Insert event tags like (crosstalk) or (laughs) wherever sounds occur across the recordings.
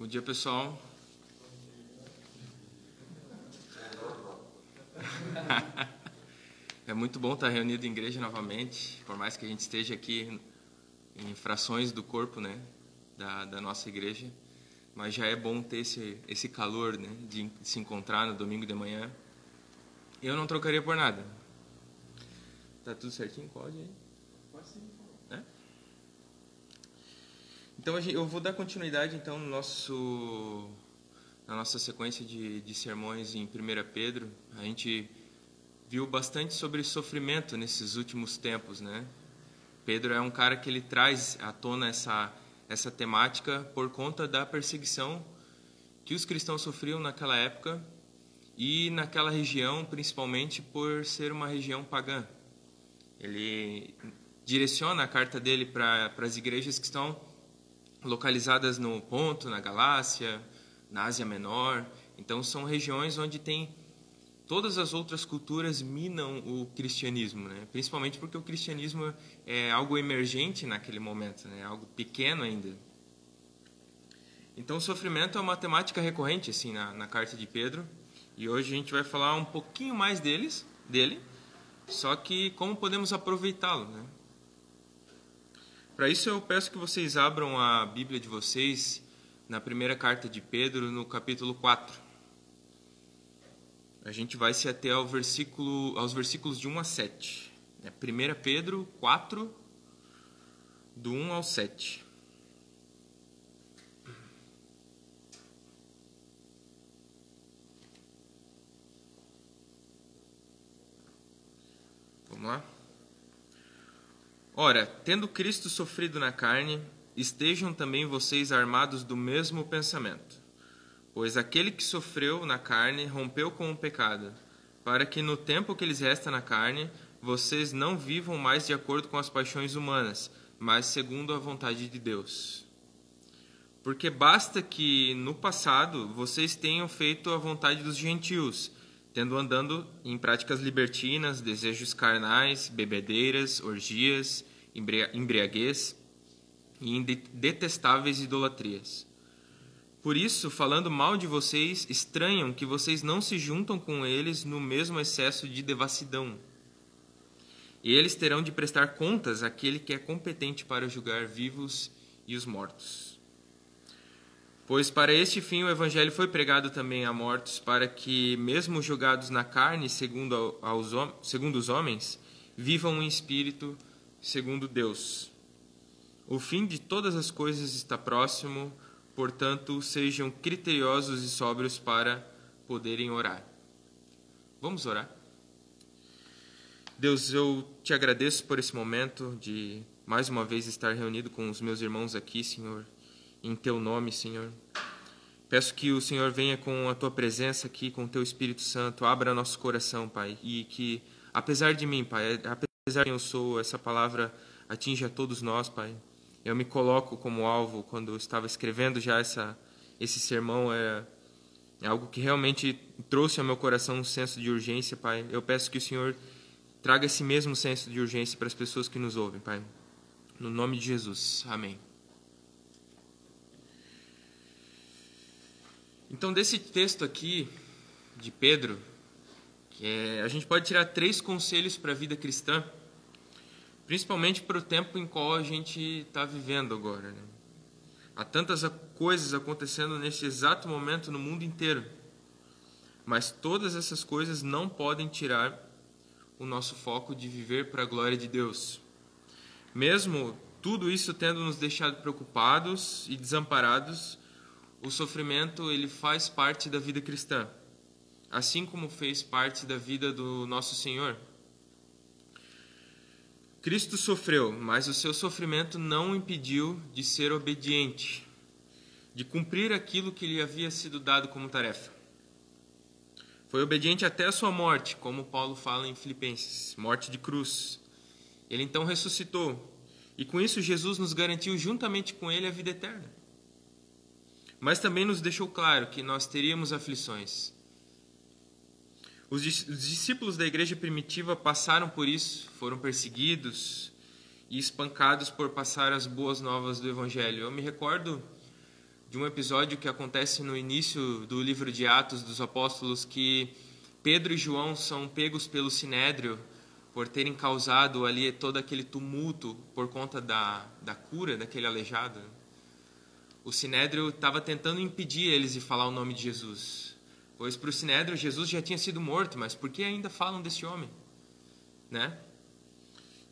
Bom dia, pessoal. É muito bom estar reunido em igreja novamente, por mais que a gente esteja aqui em frações do corpo, né, da, da nossa igreja, mas já é bom ter esse, esse calor, né, de se encontrar no domingo de manhã. Eu não trocaria por nada. Tá tudo certinho? Pode sim. É? Então eu vou dar continuidade então no nosso na nossa sequência de, de sermões em 1 Pedro. A gente viu bastante sobre sofrimento nesses últimos tempos, né? Pedro é um cara que ele traz à tona essa essa temática por conta da perseguição que os cristãos sofriam naquela época e naquela região, principalmente por ser uma região pagã. Ele direciona a carta dele para as igrejas que estão localizadas no Ponto, na Galácia, na Ásia Menor. Então são regiões onde tem todas as outras culturas minam o cristianismo, né? principalmente porque o cristianismo é algo emergente naquele momento, né? algo pequeno ainda. Então, o sofrimento é uma temática recorrente assim na, na carta de Pedro, e hoje a gente vai falar um pouquinho mais deles, dele, só que como podemos aproveitá-lo. Né? Para isso, eu peço que vocês abram a Bíblia de vocês na primeira carta de Pedro, no capítulo 4 a gente vai se até ao versículo, aos versículos de 1 a 7. É 1 Pedro 4, do 1 ao 7. Vamos lá? Ora, tendo Cristo sofrido na carne, estejam também vocês armados do mesmo pensamento. Pois aquele que sofreu na carne rompeu com o pecado, para que no tempo que lhes resta na carne, vocês não vivam mais de acordo com as paixões humanas, mas segundo a vontade de Deus. Porque basta que no passado vocês tenham feito a vontade dos gentios, tendo andando em práticas libertinas, desejos carnais, bebedeiras, orgias, embriaguez e em detestáveis idolatrias. Por isso, falando mal de vocês, estranham que vocês não se juntam com eles no mesmo excesso de devassidão. E eles terão de prestar contas àquele que é competente para julgar vivos e os mortos. Pois para este fim o evangelho foi pregado também a mortos, para que, mesmo julgados na carne segundo, aos, segundo os homens, vivam em espírito segundo Deus. O fim de todas as coisas está próximo Portanto, sejam criteriosos e sóbrios para poderem orar. Vamos orar? Deus, eu te agradeço por esse momento de mais uma vez estar reunido com os meus irmãos aqui, Senhor, em teu nome, Senhor. Peço que o Senhor venha com a tua presença aqui, com o teu Espírito Santo, abra nosso coração, Pai, e que, apesar de mim, Pai, apesar de quem eu sou, essa palavra atinja todos nós, Pai eu me coloco como alvo quando estava escrevendo já essa, esse sermão é, é algo que realmente trouxe ao meu coração um senso de urgência, Pai. Eu peço que o Senhor traga esse mesmo senso de urgência para as pessoas que nos ouvem, Pai. No nome de Jesus. Amém. Então, desse texto aqui de Pedro, é, a gente pode tirar três conselhos para a vida cristã principalmente para o tempo em qual a gente está vivendo agora. Né? Há tantas coisas acontecendo neste exato momento no mundo inteiro, mas todas essas coisas não podem tirar o nosso foco de viver para a glória de Deus. Mesmo tudo isso tendo nos deixado preocupados e desamparados, o sofrimento ele faz parte da vida cristã, assim como fez parte da vida do nosso Senhor. Cristo sofreu, mas o seu sofrimento não o impediu de ser obediente, de cumprir aquilo que lhe havia sido dado como tarefa. Foi obediente até a sua morte, como Paulo fala em Filipenses, morte de cruz. Ele então ressuscitou, e com isso Jesus nos garantiu juntamente com ele a vida eterna. Mas também nos deixou claro que nós teríamos aflições, os discípulos da igreja primitiva passaram por isso, foram perseguidos e espancados por passar as boas novas do Evangelho. Eu me recordo de um episódio que acontece no início do livro de Atos dos Apóstolos que Pedro e João são pegos pelo sinédrio por terem causado ali todo aquele tumulto por conta da, da cura daquele aleijado. O sinédrio estava tentando impedir eles de falar o nome de Jesus. Pois para o sinédrio Jesus já tinha sido morto, mas por que ainda falam desse homem? Né?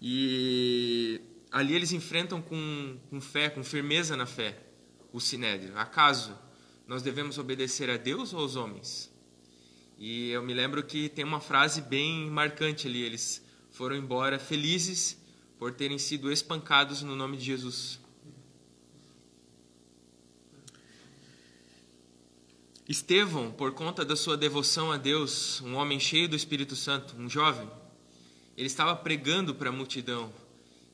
E ali eles enfrentam com, com fé, com firmeza na fé, o sinédrio. Acaso nós devemos obedecer a Deus ou aos homens? E eu me lembro que tem uma frase bem marcante ali. Eles foram embora felizes por terem sido espancados no nome de Jesus. Estevão, por conta da sua devoção a Deus, um homem cheio do Espírito Santo, um jovem, ele estava pregando para a multidão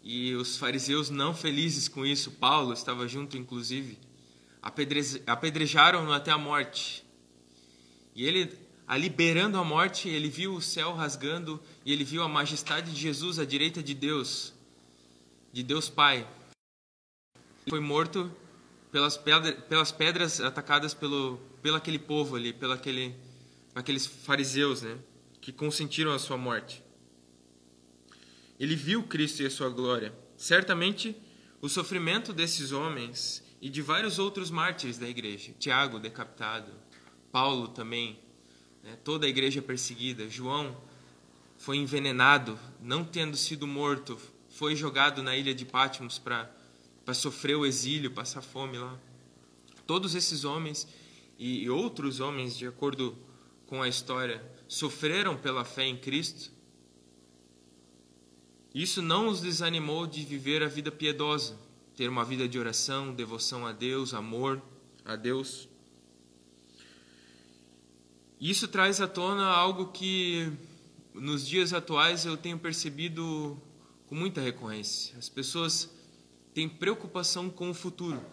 e os fariseus, não felizes com isso, Paulo estava junto, inclusive, apedrejaram-no até a morte. E ele ali beirando a morte, ele viu o céu rasgando e ele viu a majestade de Jesus à direita de Deus, de Deus Pai. Ele foi morto pelas pedras, pelas pedras atacadas pelo, pelo aquele povo ali, pelo aquele, aqueles fariseus, né, que consentiram a sua morte. Ele viu Cristo e a sua glória. Certamente, o sofrimento desses homens e de vários outros mártires da igreja, Tiago decapitado, Paulo também né, toda a igreja perseguida. João foi envenenado, não tendo sido morto, foi jogado na ilha de Patmos para sofrer o exílio, passar fome lá. Todos esses homens e outros homens, de acordo com a história, sofreram pela fé em Cristo. Isso não os desanimou de viver a vida piedosa, ter uma vida de oração, devoção a Deus, amor a Deus. Isso traz à tona algo que nos dias atuais eu tenho percebido com muita recorrência. As pessoas têm preocupação com o futuro.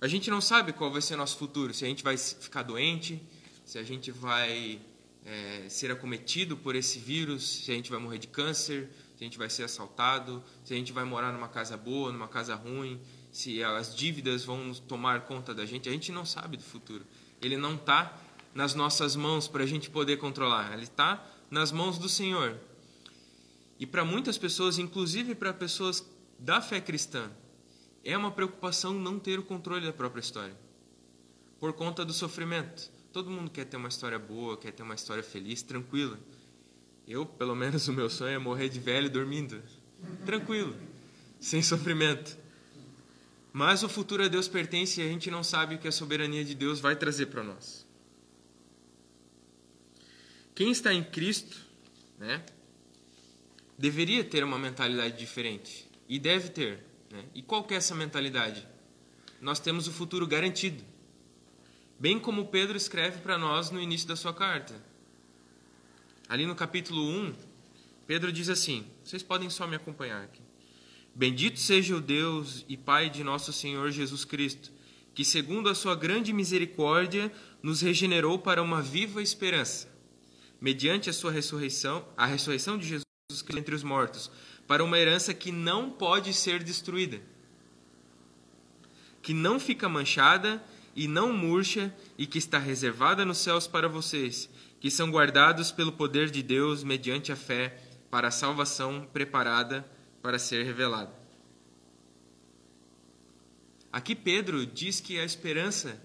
A gente não sabe qual vai ser nosso futuro, se a gente vai ficar doente, se a gente vai é, ser acometido por esse vírus, se a gente vai morrer de câncer, se a gente vai ser assaltado, se a gente vai morar numa casa boa, numa casa ruim, se as dívidas vão tomar conta da gente. A gente não sabe do futuro. Ele não está nas nossas mãos para a gente poder controlar. Ele está nas mãos do Senhor. E para muitas pessoas, inclusive para pessoas da fé cristã, é uma preocupação não ter o controle da própria história, por conta do sofrimento. Todo mundo quer ter uma história boa, quer ter uma história feliz, tranquila. Eu, pelo menos, o meu sonho é morrer de velho dormindo, tranquilo, sem sofrimento. Mas o futuro a Deus pertence e a gente não sabe o que a soberania de Deus vai trazer para nós. Quem está em Cristo, né, deveria ter uma mentalidade diferente e deve ter. Né? E qual que é essa mentalidade? Nós temos o futuro garantido, bem como Pedro escreve para nós no início da sua carta. Ali no capítulo 1, Pedro diz assim: vocês podem só me acompanhar aqui. Bendito seja o Deus e Pai de nosso Senhor Jesus Cristo, que, segundo a sua grande misericórdia, nos regenerou para uma viva esperança, mediante a sua ressurreição, a ressurreição de Jesus Cristo entre os mortos, para uma herança que não pode ser destruída, que não fica manchada e não murcha, e que está reservada nos céus para vocês, que são guardados pelo poder de Deus mediante a fé para a salvação preparada para ser revelado. Aqui Pedro diz que a esperança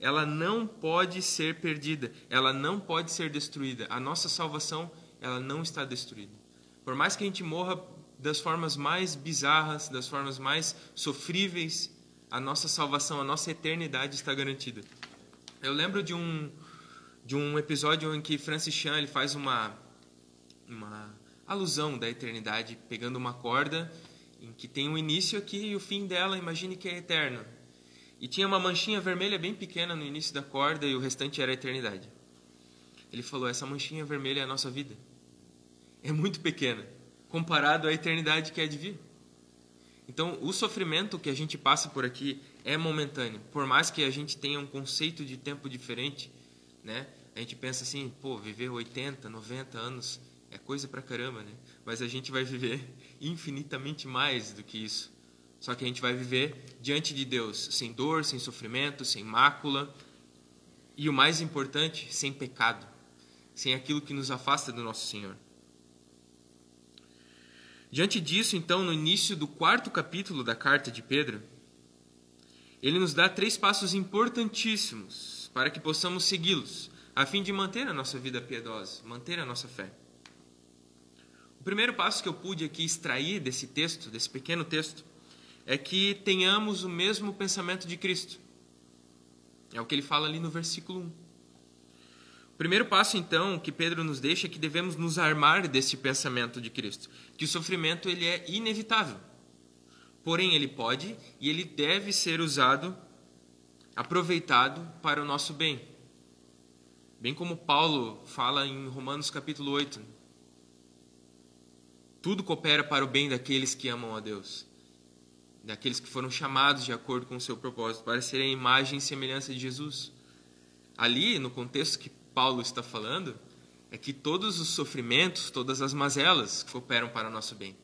ela não pode ser perdida, ela não pode ser destruída. A nossa salvação ela não está destruída. Por mais que a gente morra das formas mais bizarras, das formas mais sofríveis, a nossa salvação, a nossa eternidade está garantida. Eu lembro de um de um episódio em que Francis Chan ele faz uma uma alusão da eternidade, pegando uma corda em que tem um início aqui e o fim dela, imagine que é eterno. E tinha uma manchinha vermelha bem pequena no início da corda e o restante era a eternidade. Ele falou: essa manchinha vermelha é a nossa vida. É muito pequena comparado à eternidade que é de vir. Então, o sofrimento que a gente passa por aqui é momentâneo. Por mais que a gente tenha um conceito de tempo diferente, né? A gente pensa assim, pô, viver 80, 90 anos é coisa pra caramba, né? Mas a gente vai viver (laughs) infinitamente mais do que isso Só que a gente vai viver diante de Deus sem dor, sem sofrimento, sem mácula e o mais importante, sem pecado, sem aquilo que nos afasta do nosso Senhor. Diante disso, então, no início do quarto capítulo da carta de Pedro, ele nos dá três passos importantíssimos para que possamos segui-los, a fim de manter a nossa vida piedosa, manter a nossa fé. O primeiro passo que eu pude aqui extrair desse texto, desse pequeno texto, é que tenhamos o mesmo pensamento de Cristo. É o que ele fala ali no versículo 1. Primeiro passo, então, que Pedro nos deixa é que devemos nos armar desse pensamento de Cristo, que o sofrimento ele é inevitável. Porém, ele pode e ele deve ser usado, aproveitado para o nosso bem. Bem como Paulo fala em Romanos capítulo 8. Tudo coopera para o bem daqueles que amam a Deus, daqueles que foram chamados de acordo com o seu propósito, para serem a imagem e semelhança de Jesus. Ali, no contexto que Paulo está falando é que todos os sofrimentos, todas as mazelas cooperam para o nosso bem.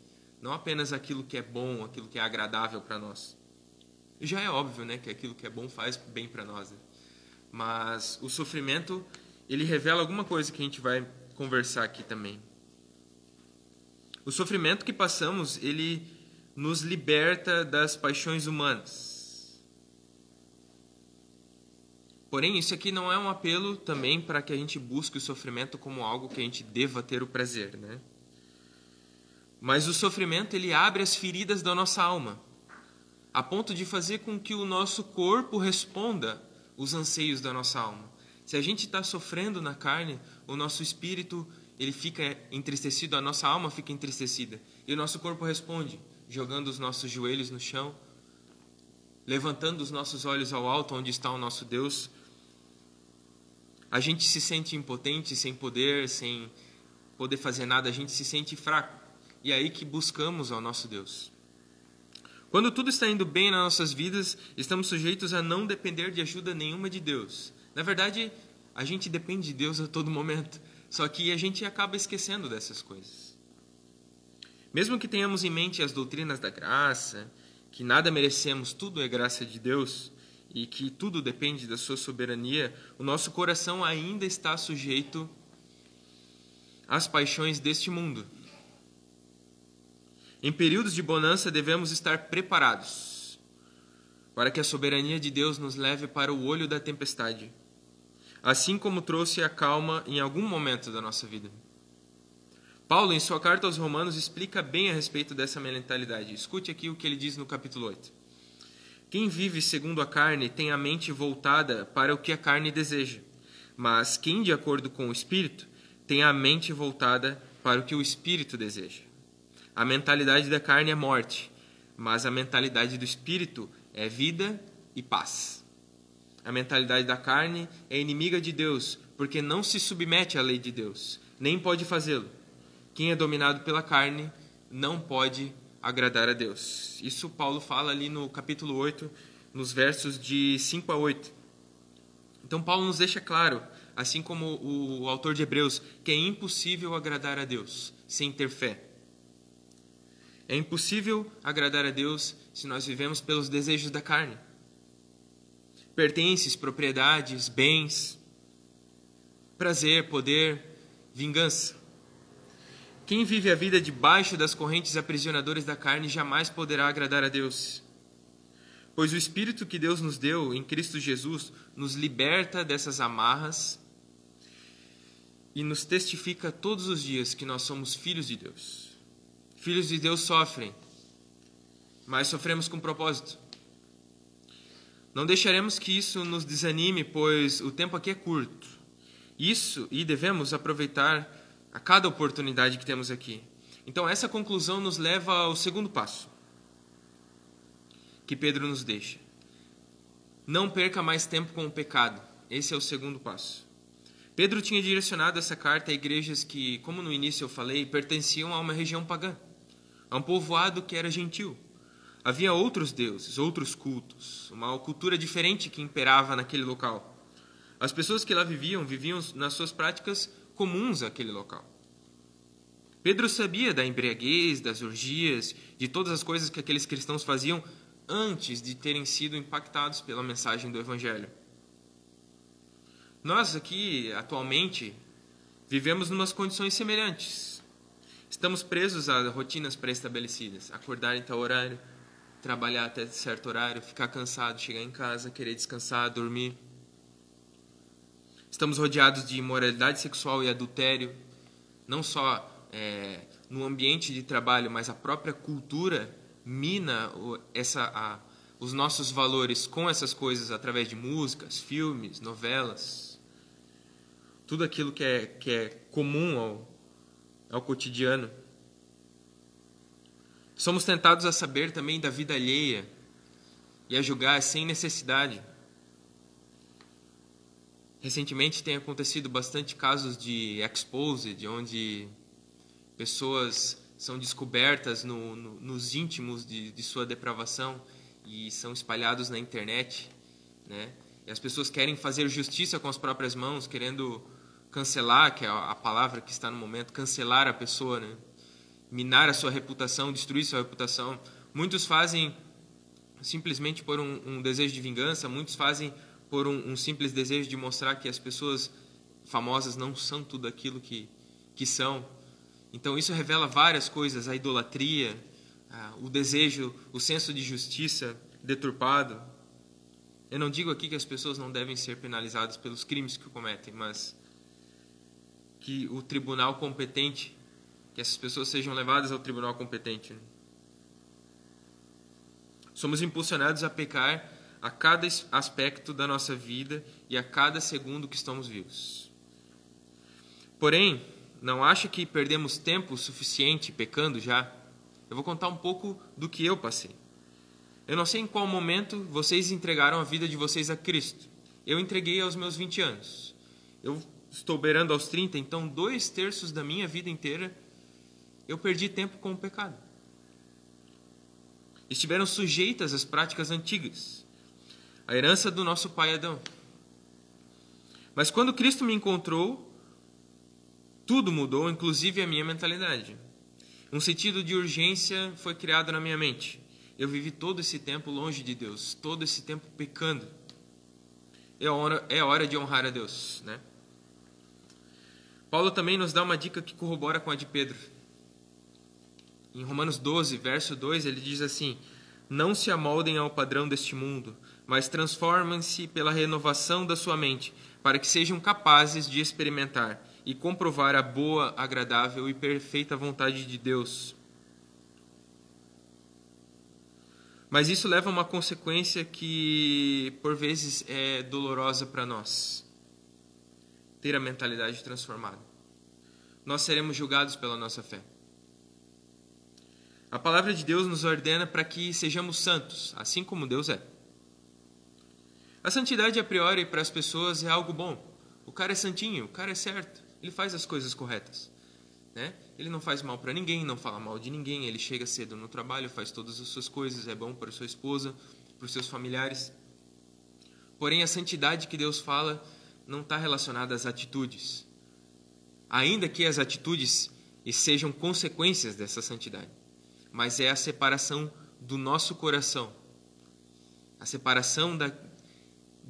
Não apenas aquilo que é bom, aquilo que é agradável para nós. Já é óbvio né, que aquilo que é bom faz bem para nós. Né? Mas o sofrimento, ele revela alguma coisa que a gente vai conversar aqui também. O sofrimento que passamos, ele nos liberta das paixões humanas Porém, isso aqui não é um apelo também para que a gente busque o sofrimento como algo que a gente deva ter o prazer, né? Mas o sofrimento ele abre as feridas da nossa alma, a ponto de fazer com que o nosso corpo responda os anseios da nossa alma. Se a gente está sofrendo na carne, o nosso espírito ele fica entristecido, a nossa alma fica entristecida e o nosso corpo responde, jogando os nossos joelhos no chão, levantando os nossos olhos ao alto, onde está o nosso Deus, a gente se sente impotente, sem poder, sem poder fazer nada, a gente se sente fraco. E é aí que buscamos ao nosso Deus. Quando tudo está indo bem nas nossas vidas, estamos sujeitos a não depender de ajuda nenhuma de Deus. Na verdade, a gente depende de Deus a todo momento, só que a gente acaba esquecendo dessas coisas. Mesmo que tenhamos em mente as doutrinas da graça, que nada merecemos, tudo é graça de Deus, e que tudo depende da sua soberania, o nosso coração ainda está sujeito às paixões deste mundo. Em períodos de bonança devemos estar preparados para que a soberania de Deus nos leve para o olho da tempestade, assim como trouxe a calma em algum momento da nossa vida. Paulo, em sua carta aos Romanos, explica bem a respeito dessa mentalidade. Escute aqui o que ele diz no capítulo 8. Quem vive segundo a carne tem a mente voltada para o que a carne deseja, mas quem, de acordo com o Espírito, tem a mente voltada para o que o Espírito deseja. A mentalidade da carne é morte, mas a mentalidade do Espírito é vida e paz. A mentalidade da carne é inimiga de Deus, porque não se submete à lei de Deus, nem pode fazê-lo. Quem é dominado pela carne não pode agradar a Deus. Isso Paulo fala ali no capítulo 8, nos versos de 5 a 8. Então Paulo nos deixa claro, assim como o autor de Hebreus, que é impossível agradar a Deus sem ter fé. É impossível agradar a Deus se nós vivemos pelos desejos da carne. Pertences, propriedades, bens, prazer, poder, vingança. Quem vive a vida debaixo das correntes aprisionadoras da carne jamais poderá agradar a Deus. Pois o Espírito que Deus nos deu em Cristo Jesus nos liberta dessas amarras e nos testifica todos os dias que nós somos filhos de Deus. Filhos de Deus sofrem, mas sofremos com propósito. Não deixaremos que isso nos desanime, pois o tempo aqui é curto. Isso e devemos aproveitar a cada oportunidade que temos aqui. Então, essa conclusão nos leva ao segundo passo que Pedro nos deixa. Não perca mais tempo com o pecado. Esse é o segundo passo. Pedro tinha direcionado essa carta a igrejas que, como no início eu falei, pertenciam a uma região pagã, a um povoado que era gentil. Havia outros deuses, outros cultos, uma cultura diferente que imperava naquele local. As pessoas que lá viviam viviam nas suas práticas comuns àquele local. Pedro sabia da embriaguez, das orgias, de todas as coisas que aqueles cristãos faziam antes de terem sido impactados pela mensagem do Evangelho. Nós aqui, atualmente, vivemos em umas condições semelhantes. Estamos presos a rotinas pré-estabelecidas. Acordar em tal horário, trabalhar até certo horário, ficar cansado, chegar em casa, querer descansar, dormir. Estamos rodeados de imoralidade sexual e adultério, não só é, no ambiente de trabalho, mas a própria cultura mina essa, a, os nossos valores com essas coisas através de músicas, filmes, novelas, tudo aquilo que é, que é comum ao, ao cotidiano. Somos tentados a saber também da vida alheia e a julgar sem necessidade. Recentemente tem acontecido bastante casos de exposed, onde pessoas são descobertas no, no, nos íntimos de, de, sua depravação e são espalhados na internet, né? E as pessoas querem fazer justiça com as próprias mãos, querendo cancelar, que é a palavra que está no momento, cancelar a pessoa, né? Minar a sua reputação, destruir sua reputação. Muitos fazem simplesmente por um, um desejo de vingança, muitos fazem por um, um simples desejo de mostrar que as pessoas famosas não são tudo aquilo que, que são então isso revela várias coisas: a idolatria, o desejo, o senso de justiça deturpado. Eu não digo aqui que as pessoas não devem ser penalizadas pelos crimes que cometem, mas que o tribunal competente, que essas pessoas sejam levadas ao tribunal competente. Somos impulsionados a pecar a cada aspecto da nossa vida e a cada segundo que estamos vivos. Porém, não acho que perdemos tempo suficiente pecando já? Eu vou contar um pouco do que eu passei. Eu não sei em qual momento vocês entregaram a vida de vocês a Cristo. Eu entreguei aos meus 20 anos. Eu estou beirando aos 30, então dois terços da minha vida inteira eu perdi tempo com o pecado. Estiveram sujeitas às práticas antigas, a herança do nosso pai Adão. Mas quando Cristo me encontrou, tudo mudou, inclusive a minha mentalidade. Um sentido de urgência foi criado na minha mente. Eu vivi todo esse tempo longe de Deus, todo esse tempo pecando. É hora, é hora de honrar a Deus, né? Paulo também nos dá uma dica que corrobora com a de Pedro. Em Romanos 12, verso 2, ele diz assim: Não se amoldem ao padrão deste mundo, mas transformem-se pela renovação da sua mente, para que sejam capazes de experimentar e comprovar a boa, agradável e perfeita vontade de Deus. Mas isso leva a uma consequência que, por vezes, é dolorosa para nós: ter a mentalidade transformada. Nós seremos julgados pela nossa fé. A palavra de Deus nos ordena para que sejamos santos, assim como Deus é. A santidade, a priori, para as pessoas é algo bom. O cara é santinho, o cara é certo ele faz as coisas corretas. Né? Ele não faz mal para ninguém, não fala mal de ninguém, ele chega cedo no trabalho, faz todas as suas coisas, é bom para sua esposa, para os seus familiares. Porém, a santidade que Deus fala não está relacionada às atitudes. Ainda que as atitudes sejam consequências dessa santidade, mas é a separação do nosso coração, a separação da,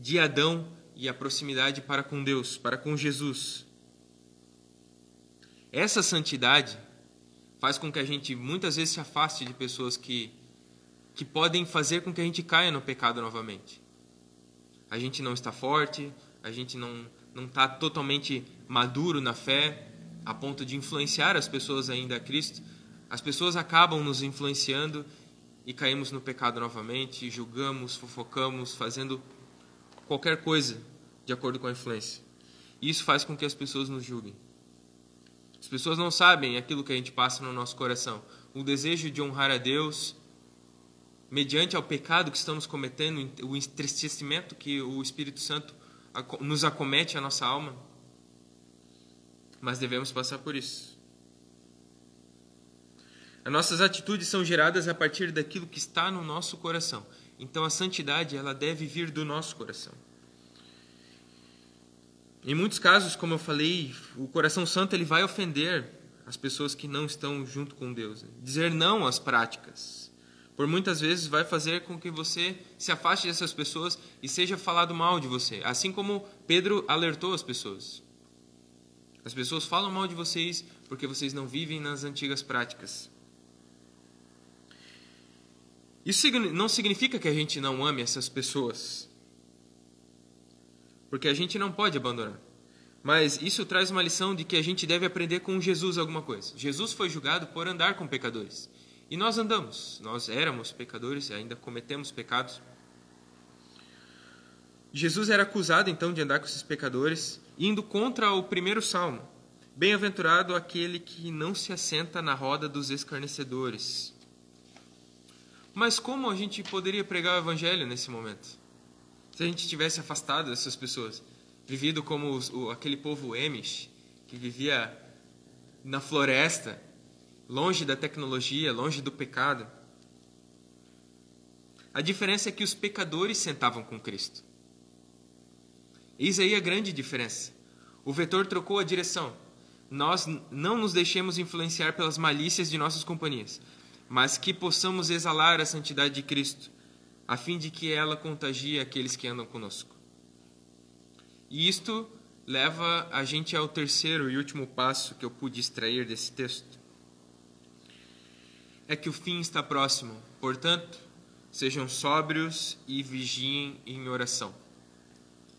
de Adão e a proximidade para com Deus, para com Jesus. Essa santidade faz com que a gente muitas vezes se afaste de pessoas que, que podem fazer com que a gente caia no pecado novamente. A gente não está forte, a gente não não está totalmente maduro na fé a ponto de influenciar as pessoas ainda a Cristo. As pessoas acabam nos influenciando e caímos no pecado novamente, julgamos, fofocamos, fazendo qualquer coisa de acordo com a influência. E isso faz com que as pessoas nos julguem. As pessoas não sabem aquilo que a gente passa no nosso coração. O desejo de honrar a Deus, mediante ao pecado que estamos cometendo, o entristecimento que o Espírito Santo nos acomete a nossa alma. Mas devemos passar por isso. As nossas atitudes são geradas a partir daquilo que está no nosso coração. Então a santidade, ela deve vir do nosso coração. Em muitos casos, como eu falei, o coração santo ele vai ofender as pessoas que não estão junto com Deus. Dizer não às práticas. Por muitas vezes vai fazer com que você se afaste dessas pessoas e seja falado mal de você. Assim como Pedro alertou as pessoas. As pessoas falam mal de vocês porque vocês não vivem nas antigas práticas. Isso não significa que a gente não ame essas pessoas. Porque a gente não pode abandonar. Mas isso traz uma lição de que a gente deve aprender com Jesus alguma coisa. Jesus foi julgado por andar com pecadores. E nós andamos. Nós éramos pecadores e ainda cometemos pecados. Jesus era acusado então de andar com esses pecadores, indo contra o primeiro salmo. Bem-aventurado aquele que não se assenta na roda dos escarnecedores. Mas como a gente poderia pregar o evangelho nesse momento? Se a gente tivesse afastado dessas pessoas? vivido como os, o, aquele povo Amish, que vivia na floresta, longe da tecnologia, longe do pecado. A diferença é que os pecadores sentavam com Cristo. Eis aí a grande diferença. O vetor trocou a direção. Nós não nos deixemos influenciar pelas malícias de nossas companhias, mas que possamos exalar a santidade de Cristo, a fim de que ela contagie aqueles que andam conosco. E isto leva a gente ao terceiro e último passo que eu pude extrair desse texto. É que o fim está próximo, portanto, sejam sóbrios e vigiem em oração.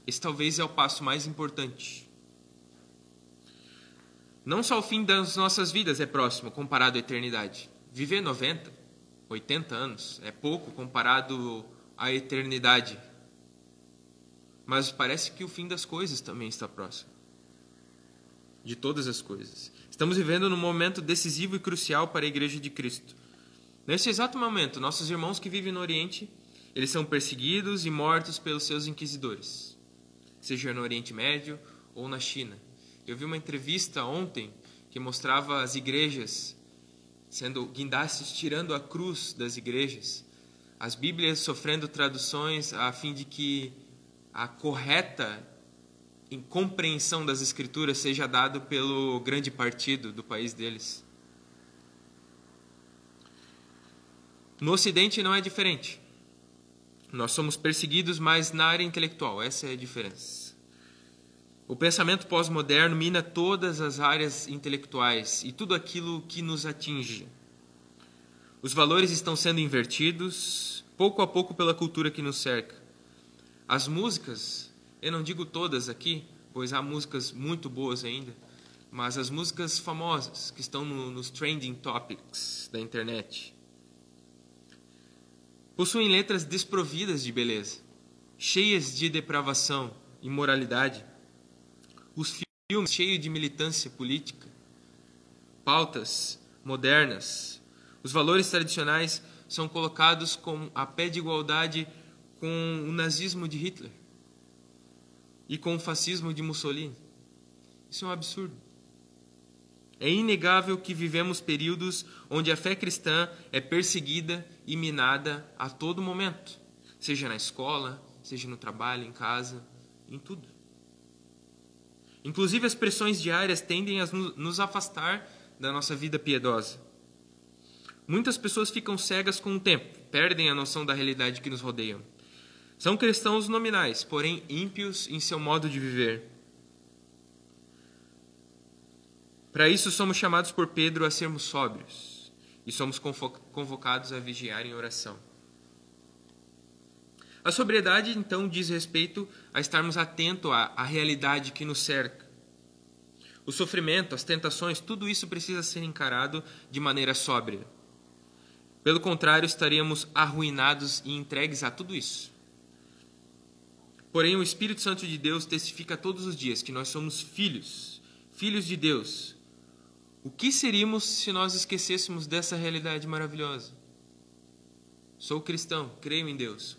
Esse talvez é o passo mais importante. Não só o fim das nossas vidas é próximo comparado à eternidade. Viver 90, 80 anos é pouco comparado à eternidade mas parece que o fim das coisas também está próximo. De todas as coisas. Estamos vivendo num momento decisivo e crucial para a Igreja de Cristo. Nesse exato momento, nossos irmãos que vivem no Oriente, eles são perseguidos e mortos pelos seus inquisidores, seja no Oriente Médio ou na China. Eu vi uma entrevista ontem que mostrava as igrejas sendo guindastes tirando a cruz das igrejas, as Bíblias sofrendo traduções a fim de que a correta compreensão das escrituras seja dado pelo grande partido do país deles. No Ocidente não é diferente. Nós somos perseguidos, mas na área intelectual, essa é a diferença. O pensamento pós-moderno mina todas as áreas intelectuais e tudo aquilo que nos atinge. Os valores estão sendo invertidos, pouco a pouco, pela cultura que nos cerca. As músicas, eu não digo todas aqui, pois há músicas muito boas ainda, mas as músicas famosas que estão no, nos trending topics da internet possuem letras desprovidas de beleza, cheias de depravação, imoralidade. Os filmes cheios de militância política, pautas modernas, os valores tradicionais são colocados com a pé de igualdade com o nazismo de Hitler e com o fascismo de Mussolini. Isso é um absurdo. É inegável que vivemos períodos onde a fé cristã é perseguida e minada a todo momento, seja na escola, seja no trabalho, em casa, em tudo. Inclusive, as pressões diárias tendem a nos afastar da nossa vida piedosa. Muitas pessoas ficam cegas com o tempo, perdem a noção da realidade que nos rodeia. São cristãos nominais, porém ímpios em seu modo de viver. Para isso, somos chamados por Pedro a sermos sóbrios e somos convocados a vigiar em oração. A sobriedade, então, diz respeito a estarmos atentos à, à realidade que nos cerca. O sofrimento, as tentações, tudo isso precisa ser encarado de maneira sóbria. Pelo contrário, estaríamos arruinados e entregues a tudo isso. Porém, o Espírito Santo de Deus testifica todos os dias que nós somos filhos, filhos de Deus. O que seríamos se nós esquecêssemos dessa realidade maravilhosa? Sou cristão, creio em Deus.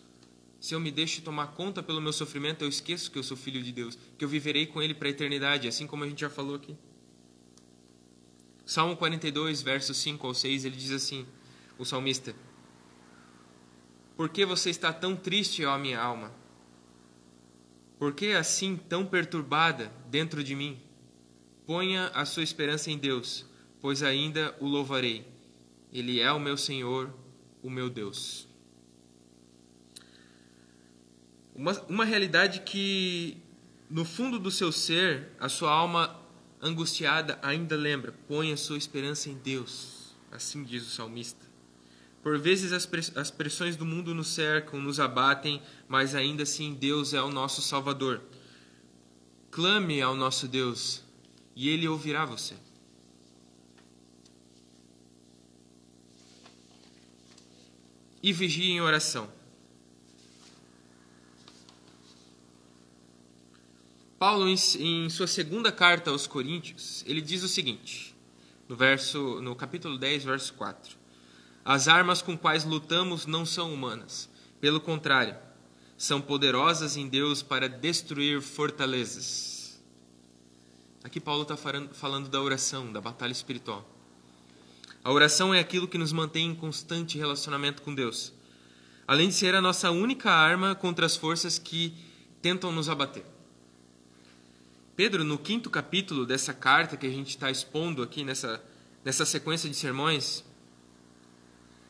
Se eu me deixo tomar conta pelo meu sofrimento, eu esqueço que eu sou filho de Deus, que eu viverei com Ele para a eternidade, assim como a gente já falou aqui. Salmo 42, versos 5 ao 6, ele diz assim: o salmista: Por que você está tão triste, ó minha alma? Por que assim tão perturbada dentro de mim? Ponha a sua esperança em Deus, pois ainda o louvarei. Ele é o meu Senhor, o meu Deus. Uma, uma realidade que, no fundo do seu ser, a sua alma angustiada ainda lembra: põe a sua esperança em Deus. Assim diz o salmista. Por vezes as pressões do mundo nos cercam, nos abatem, mas ainda assim Deus é o nosso Salvador. Clame ao nosso Deus e Ele ouvirá você. E vigie em oração. Paulo, em, sua segunda carta aos Coríntios, ele diz o seguinte, no, verso, no capítulo 10, verso 4. As armas com quais lutamos não são humanas. Pelo contrário, são poderosas em Deus para destruir fortalezas. Aqui Paulo está falando da oração, da batalha espiritual. A oração é aquilo que nos mantém em constante relacionamento com Deus, além de ser a nossa única arma contra as forças que tentam nos abater. Pedro, no quinto capítulo dessa carta que a gente está expondo aqui nessa, nessa sequência de sermões,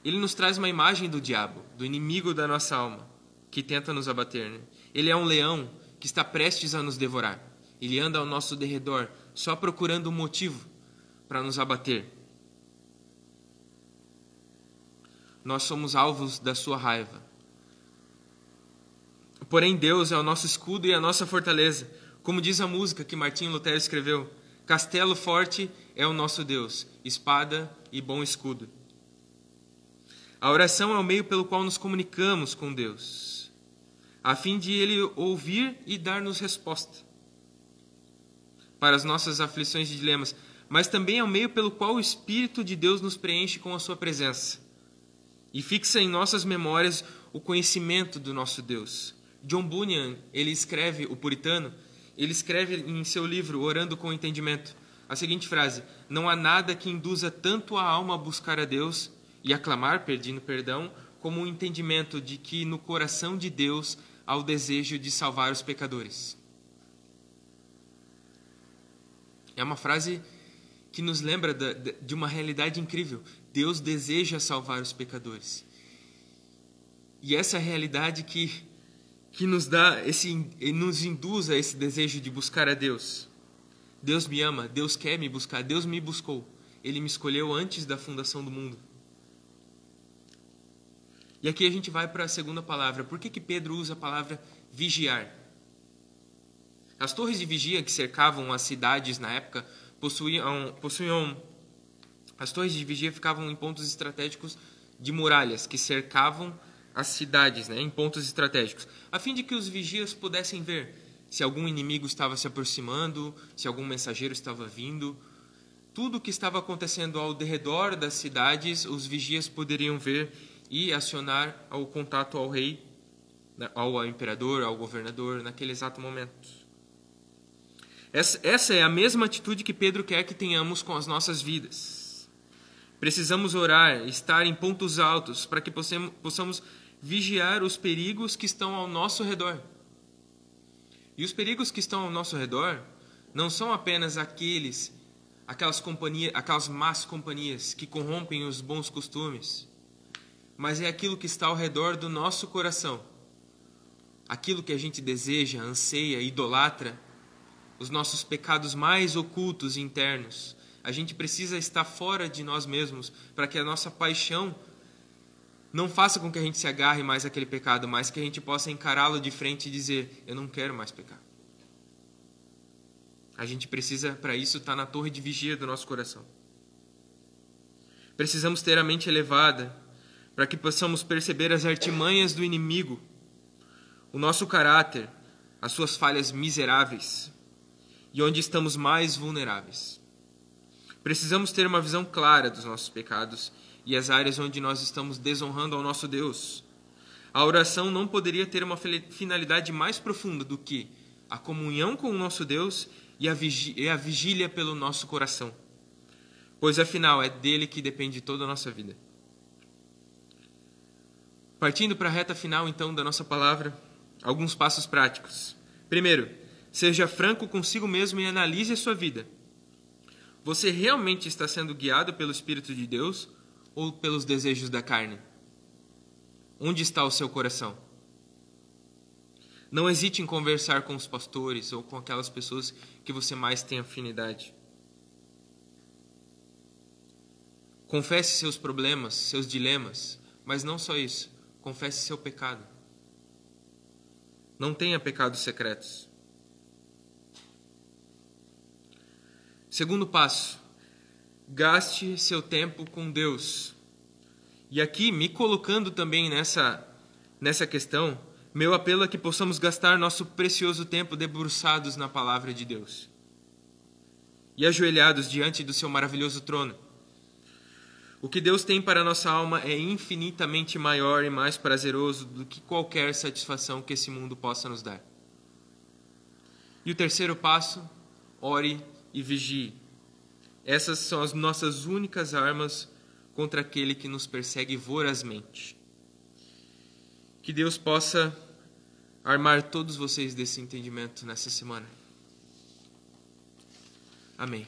ele nos traz uma imagem do diabo, do inimigo da nossa alma, que tenta nos abater. Né? Ele é um leão que está prestes a nos devorar. Ele anda ao nosso derredor, só procurando um motivo para nos abater. Nós somos alvos da sua raiva. Porém, Deus é o nosso escudo e a nossa fortaleza como diz a música que Martinho Lutero escreveu, Castelo forte é o nosso Deus, espada e bom escudo. A oração é o meio pelo qual nos comunicamos com Deus, a fim de Ele ouvir e dar-nos resposta para as nossas aflições e dilemas, mas também é o meio pelo qual o Espírito de Deus nos preenche com a Sua presença e fixa em nossas memórias o conhecimento do nosso Deus. John Bunyan, ele escreve, o puritano, ele escreve em seu livro Orando com Entendimento a seguinte frase: Não há nada que induza tanto a alma a buscar a Deus e a clamar pedindo perdão, como o entendimento de que no coração de Deus há o desejo de salvar os pecadores. É uma frase que nos lembra de uma realidade incrível. Deus deseja salvar os pecadores. E essa realidade que que nos dá esse nos induz a esse desejo de buscar a Deus. Deus me ama, Deus quer me buscar, Deus me buscou. Ele me escolheu antes da fundação do mundo. E aqui a gente vai para a segunda palavra. Por que, que Pedro usa a palavra vigiar? As torres de vigia que cercavam as cidades na época possuíam, possuíam as torres de vigia ficavam em pontos estratégicos de muralhas que cercavam as cidades, né, em pontos estratégicos, a fim de que os vigias pudessem ver se algum inimigo estava se aproximando, se algum mensageiro estava vindo. Tudo o que estava acontecendo ao redor das cidades, os vigias poderiam ver e acionar o contato ao rei, né, ao imperador, ao governador, naquele exato momento. Essa é a mesma atitude que Pedro quer que tenhamos com as nossas vidas. Precisamos orar, estar em pontos altos, para que possamos vigiar os perigos que estão ao nosso redor. E os perigos que estão ao nosso redor não são apenas aqueles, aquelas companhias, aquelas más companhias que corrompem os bons costumes, mas é aquilo que está ao redor do nosso coração. Aquilo que a gente deseja, anseia, idolatra, os nossos pecados mais ocultos e internos. A gente precisa estar fora de nós mesmos para que a nossa paixão não faça com que a gente se agarre mais àquele pecado, mas que a gente possa encará-lo de frente e dizer: Eu não quero mais pecar. A gente precisa, para isso, estar tá na torre de vigia do nosso coração. Precisamos ter a mente elevada para que possamos perceber as artimanhas do inimigo, o nosso caráter, as suas falhas miseráveis e onde estamos mais vulneráveis. Precisamos ter uma visão clara dos nossos pecados e as áreas onde nós estamos desonrando ao nosso Deus. A oração não poderia ter uma finalidade mais profunda do que a comunhão com o nosso Deus e a, vigília, a vigília pelo nosso coração, pois afinal é dele que depende toda a nossa vida. Partindo para a reta final, então, da nossa palavra, alguns passos práticos. Primeiro, seja franco consigo mesmo e analise a sua vida. Você realmente está sendo guiado pelo Espírito de Deus ou pelos desejos da carne? Onde está o seu coração? Não hesite em conversar com os pastores ou com aquelas pessoas que você mais tem afinidade. Confesse seus problemas, seus dilemas, mas não só isso, confesse seu pecado. Não tenha pecados secretos. Segundo passo, gaste seu tempo com Deus. E aqui, me colocando também nessa, nessa questão, meu apelo é que possamos gastar nosso precioso tempo debruçados na palavra de Deus e ajoelhados diante do seu maravilhoso trono. O que Deus tem para nossa alma é infinitamente maior e mais prazeroso do que qualquer satisfação que esse mundo possa nos dar. E o terceiro passo, ore e vigie. Essas são as nossas únicas armas contra aquele que nos persegue vorazmente. Que Deus possa armar todos vocês desse entendimento nessa semana. Amém.